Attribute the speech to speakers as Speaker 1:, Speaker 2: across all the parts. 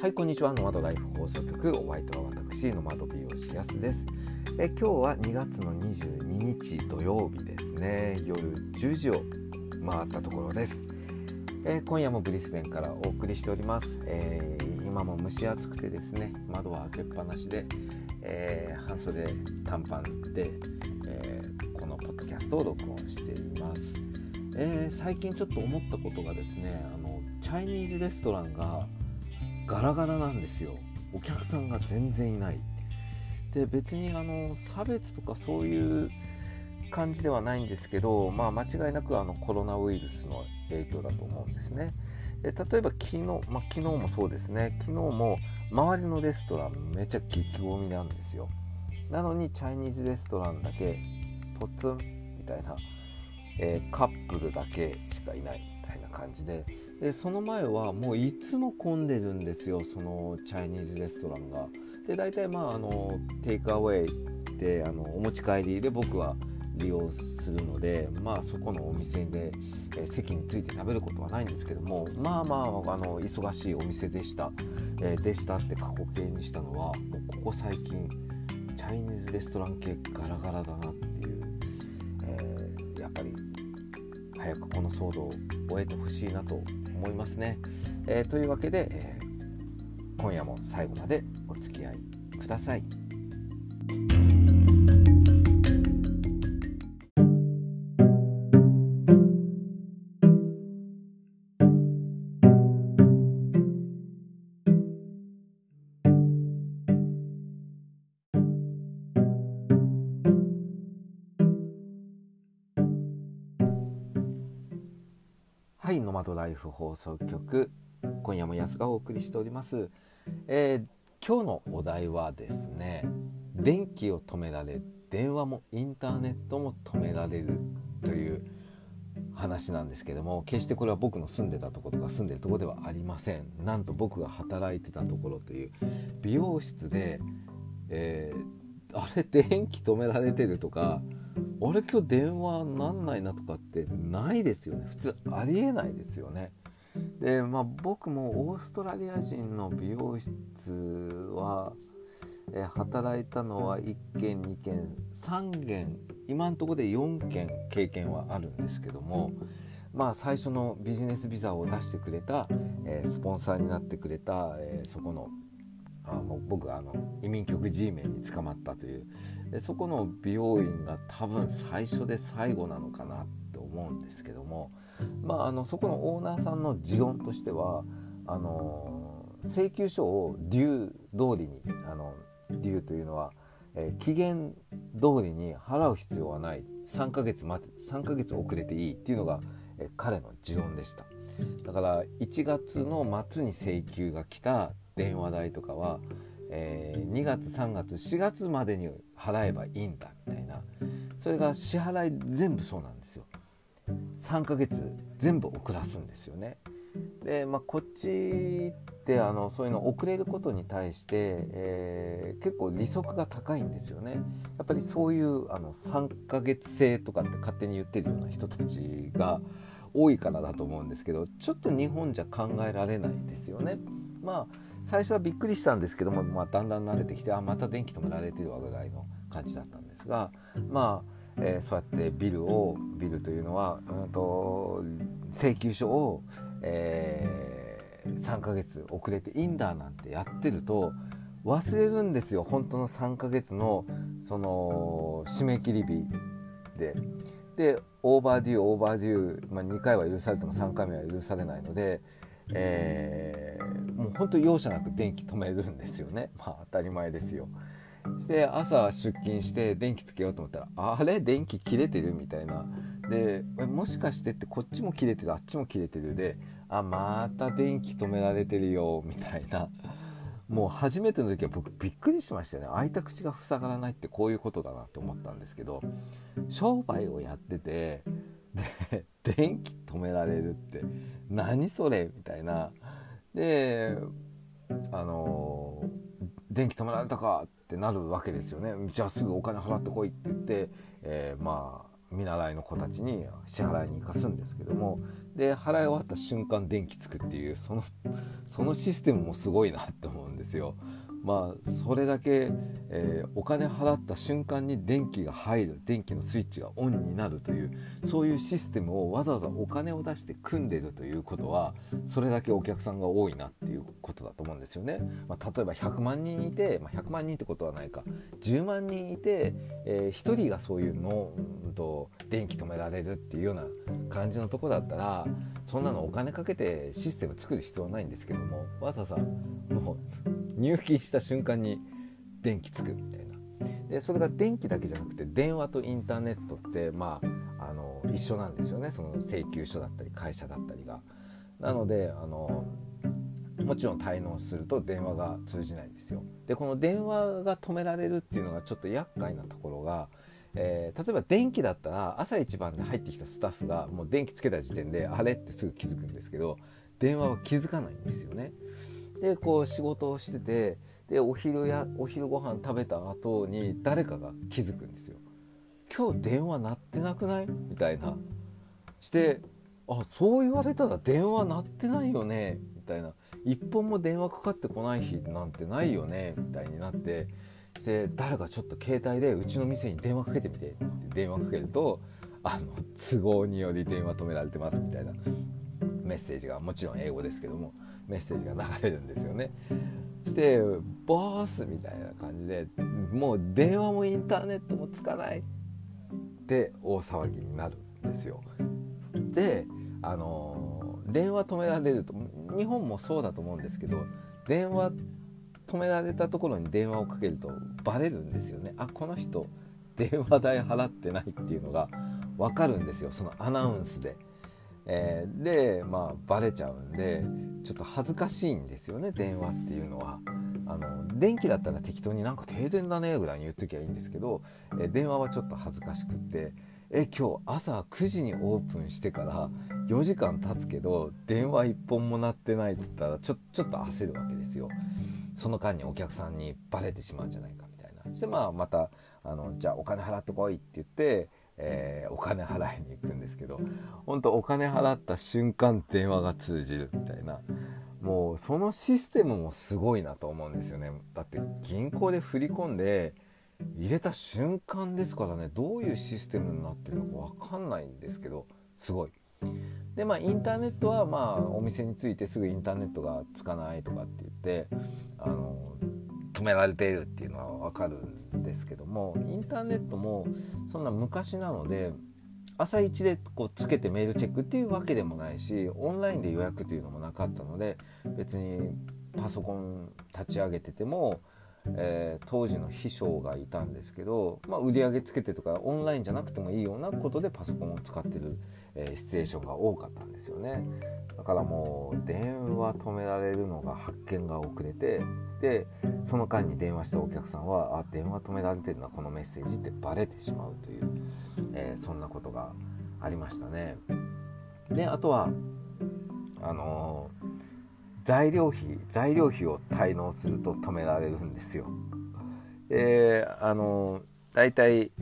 Speaker 1: はいこんにちは。ノマドライフ放送局。お相手は私ノマド美容師やすです。え今日は2月の22日土曜日ですね。夜10時を回ったところです。え今夜もブリスベンからお送りしております、えー、今も蒸し暑くてですね窓は開けっぱなしで、えー、半袖短パンで、えー、このポッドキャストを録音しています、え最近ちょっと思ったことがですねあのチャイニーズレストランがガラガラなんですよ。お客さんが全然いない。で別にあの差別とかそういう感じではないんですけど、まあ、間違いなくあのコロナウイルスの影響だと思うんですね。で例えば昨日、まあ、昨日もそうですね。昨日も周りのレストランめちゃ激混みなんですよ。なのにチャイニーズレストランだけポツンみたいな、えー、カップルだけしかいないみたいな感じででその前はもういつも混んでるんですよそのチャイニーズレストランが。で大体まああのテイクアウェイであのお持ち帰りで僕は利用するのでまあそこのお店で、え席について食べることはないんですけどもまあまああの忙しいお店でした、えー、でしたって過去形にしたのはもうここ最近チャイニーズレストラン系ガラガラだなっていう、えー、やっぱり早くこの騒動を終えてほしいなと思いますね。えー、というわけで、えー、今夜も最後までお付き合いください。ノマドライフ放送局今夜も安がお送りしております、えー、今日のお題はですね電気を止められ電話もインターネットも止められるという話なんですけども決してこれは僕の住んでたところとか住んでるところではありません。なんと僕が働いてたところという美容室で、えー、あれ電気止められてるとかあれ今日電話なんないなとかってないですよね普通ありえないですよね。でまあ僕もオーストラリア人の美容室は、え働いたのは1件2件3件今んとこで4件経験はあるんですけどもまあ最初のビジネスビザを出してくれた、えスポンサーになってくれた、えそこのあもう僕あの移民局 G メンに捕まったという。でそこの美容院が多分最初で最後なのかなって思うんですけども、まあ、あのそこのオーナーさんの持論としてはあの請求書をデュー通りにあのデューというのは、えー、期限通りに払う必要はない。3ヶ月待て3ヶ月遅れていいっていうのが、えー、彼の持論でした。だから1月の末に請求が来た電話代とかは、えー、2月3月4月までに払えばいいんだみたいな。それが支払い全部そうなんですよ。3ヶ月全部遅らすんですよね。で、まあ、こっちってあのそういうの遅れることに対して、えー、結構利息が高いんですよね。やっぱりそういうあの3ヶ月制とかって勝手に言ってるような人たちが多いからだと思うんですけどちょっと日本じゃ考えられないですよねまあ最初はびっくりしたんですけども、まあ、だんだん慣れてきてあまた電気止められてるわぐらいの感じだったんですがまあえー、そうやって bill を bill というのは、うんと、請求書を、えー、3ヶ月遅れていいんだなんてやってると忘れるんですよ本当の3ヶ月のその締め切り日で。で overdue overdue、まあ、2回は許されても3回目は許されないので、えー、もう本当容赦なく電気止めるんですよね。まあ当たり前ですよ。して朝出勤して電気つけようと思ったらあれ？電気切れてるみたいな。でもしかしてってこっちも切れてるあっちも切れてるであまた電気止められてるよみたいな。もう初めての時は僕びっくりしましたね。開いた口が塞がらないってこういうことだなと思ったんですけど商売をやっててで 電気止められるって何それみたいな。であの電気止められたかってなるわけですよね。じゃあすぐお金払ってこいって言って、えー、ま見習いの子たちに支払いに行かすんですけどもで払い終わった瞬間電気つくっていうそのそのシステムもすごいなって思うんですよ。まあそれだけ、えー、お金払った瞬間に電気が入る電気のスイッチがオンになるというそういうシステムをわざわざお金を出して組んでるということはそれだけお客さんが多いなっていうことだと思うんですよね。まあ、例えば100万人いて、まあ、100万人ってことはないか10万人いて、えー、1人がそういうのと電気止められるっていうような感じのとこだったらそんなのお金かけてシステム作る必要はないんですけどもわざわざもう入金した瞬間に電気つくみたいなでそれが電気だけじゃなくて電話とインターネットってまああの一緒なんですよねその請求書だったり会社だったりが。なのであのもちろん滞納すると電話が通じないんですよ。でこの電話が止められるっていうのがちょっと厄介なところが、えー、例えば電気だったら朝一番で入ってきたスタッフがもう電気つけた時点であれ？ってすぐ気づくんですけど電話は気づかないんですよね。でこう仕事をしててでお昼やお昼ご飯食べた後に誰かが気づくんですよ。今日電話鳴ってなくない？みたいな。してあそう言われたら電話鳴ってないよね？みたいな。一本も電話かかってこない日なんてないよね？みたいになって。して誰かちょっと携帯でうちの店に電話かけてみて。って電話かけるとあの都合により電話止められてますみたいなメッセージがもちろん英語ですけども。メッセージが流れるんですよね。して「ボス!」みたいな感じでもう電話もインターネットもつかないって大騒ぎになるんですよ。であの電話止められると日本もそうだと思うんですけど電話止められたところに電話をかけるとバレるんですよねあこの人電話代払ってないっていうのが分かるんですよそのアナウンスで。えー、でまあバレちゃうんでちょっと恥ずかしいんですよね電話っていうのは。あの電気だったら適当になんか停電だねぐらいに言っときゃいいんですけど、え電話はちょっと恥ずかしくってえ今日朝9時にオープンしてから4時間経つけど電話1本も鳴ってないって言ったらちょちょっと焦るわけですよその間にお客さんにバレてしまうんじゃないかみたいなそしてまあまたあのじゃあお金払ってこいって言ってえー、お金払いに行くんですけど本当お金払った瞬間電話が通じるみたいな。もうそのシステムもすごいなと思うんですよね。だって銀行で振り込んで入れた瞬間ですからね。どういうシステムになってるのか分かんないんですけどすごい。でまあインターネットはまあお店に着いてすぐインターネットがつかないとかって言ってあの止められているっていうのは分かるんですけどもインターネットもそんな昔なので朝一でこうつけてメールチェックっていうわけでもないしオンラインで予約というのもなかったので別にパソコン立ち上げてても、えー、当時の秘書がいたんですけど、まあ、売り上げつけてとかオンラインじゃなくてもいいようなことでパソコンを使ってる、えー、シチュエーションが多かったんですよね。だからもう電話止められるのが発見が遅れてでその間に電話したお客さんはあ電話止められてるのはこのメッセージってバレてしまうという、えー、そんなことがありましたね。であとはあのー、材料費材料費を滞納すると止められるんですよ。えー、あのー、大体、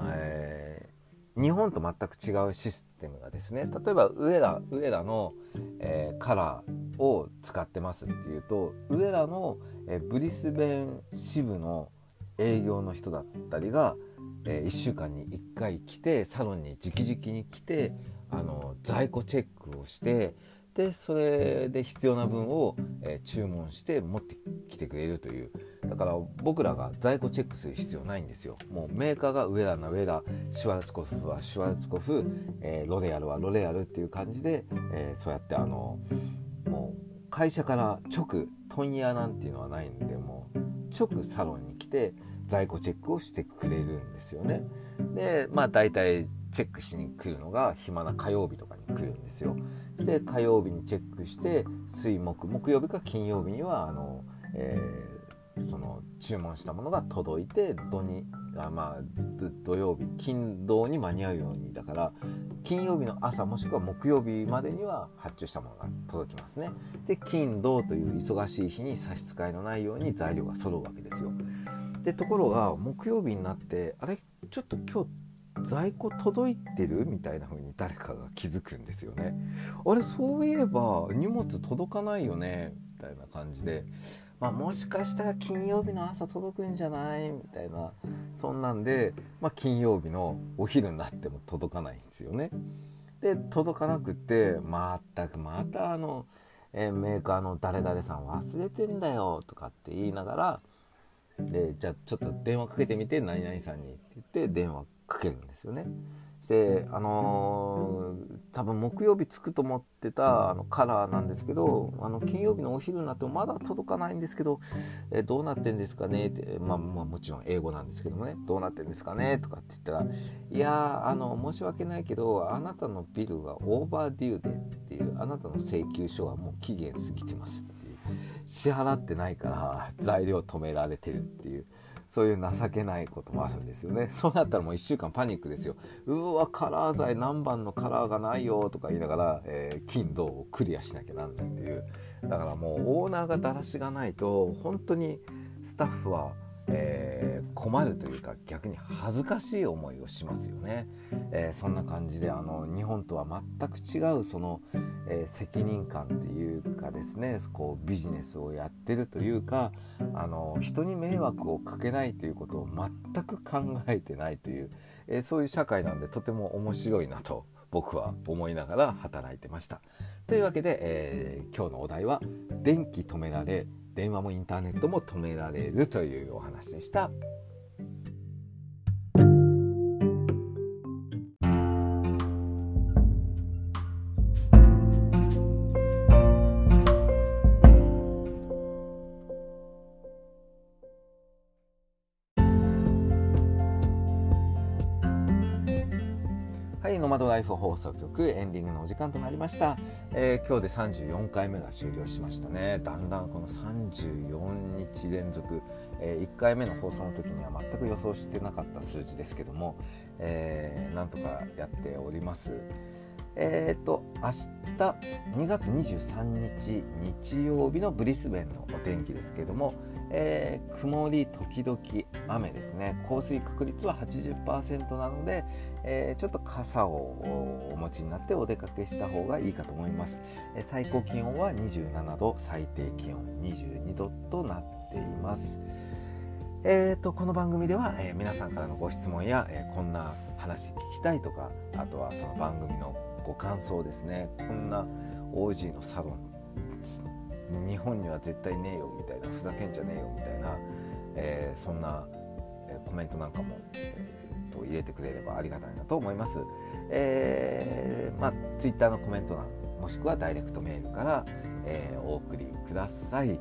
Speaker 1: えー、日本と全く違うシステムがですね例えば上田上田の、え、カラーを使ってますっていうと上らの、えブリスベン支部の営業の人だったりが、え1週間に1回来てサロンに直々に来てあの在庫チェックをしてでそれで必要な分を、え注文して持ってきてくれるという。だから僕らが在庫チェックする必要ないんですよ。もうメーカーが上田な上田シュワルツコフはシュワルツコフ、えー、ロレアルはロレアルっていう感じで、えー、そうやってあの会社から直問屋なんていうのはないんでもう直サロンに来て在庫チェックをしてくれるんですよね。でまあ大体チェックしに来るのが暇な火曜日とかに来るんですよ。で火曜日にチェックして水木木曜日か金曜日にはあの、えー、その注文したものが届いて土にあまあ土曜日金土に間に合うようにだから金曜日の朝もしくは木曜日までには発注したものが届きますね。で金土という忙しい日に差し支えのないように材料が揃うわけですよ。でところが木曜日になってあれ？ちょっと今日在庫届いてる？みたいな風に誰かが気づくんですよね。あれ？そういえば荷物届かないよね？みたいな感じで、まあ、もしかしたら金曜日の朝届くんじゃない？みたいなそんなんで、まあ、金曜日のお昼になっても届かないんですよね。で届かなくてまったくまたあの、え、メーカーの誰々さん忘れてんだよとかって言いながらでじゃあちょっと電話かけてみて何々さんにって言って電話かけるんですよね。であのー、多分木曜日着くと思ってたあのカラーなんですけどあの金曜日のお昼になってもまだ届かないんですけど、えどうなってんですかね？って、まあ、まあもちろん英語なんですけどもね。どうなってんですかね？とかって言ったらいやあの申し訳ないけどあなたのビルがオーバーデューでっていうあなたの請求書はもう期限過ぎてますっていう。支払ってないから材料止められてるっていう。そういう情けないこともあるんですよね。そうなったらもう1週間パニックですよ。うわカラー剤何番のカラーがないよとか言いながら、えー、金銅をクリアしなきゃなんないという。だからもうオーナーがだらしがないと本当にスタッフはえー、困るというか逆に恥ずかしい思いをしますよね、えー、そんな感じであの日本とは全く違うその、えー、責任感というかですねこうビジネスをやってるというかあの人に迷惑をかけないということを全く考えてないという、えそういう社会なんでとても面白いなと僕は思いながら働いてました。というわけで、え今日のお題は「電気止められ電話もインターネットも止められるというお話でした。ノマドライフ放送局エンディングのお時間となりました、えー、今日で34回目が終了しましたね。だんだんこの34日連続、えー、1回目の放送の時には全く予想してなかった数字ですけども、えー、なんとかやっております。えっ、ー、と明日2月23日日曜日のブリスベンのお天気ですけども、えー、曇り時々雨ですね。降水確率は80%なので、えー、ちょっと傘をお持ちになってお出かけした方がいいかと思います、えー、最高気温は27度最低気温22度となっています。えーと、この番組では、えー、皆さんからのご質問や、えー、こんな話聞きたいとかあとはその番組のご感想ですね。こんな OG のサロン日本には絶対ねえよみたいなふざけんじゃねえよみたいな、えー、そんな、えコメントなんかも、えー、と入れてくれればありがたいなと思います。えー、まあ、Twitter のコメント欄もしくはダイレクトメールから、えー、お送りください。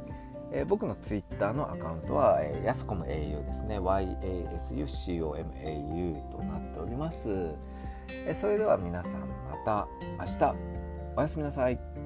Speaker 1: えー、僕の Twitter のアカウントは、えー、やすこむ au ですね YASUCOMAU となっております。えー、それでは皆さんまた明日おやすみなさい。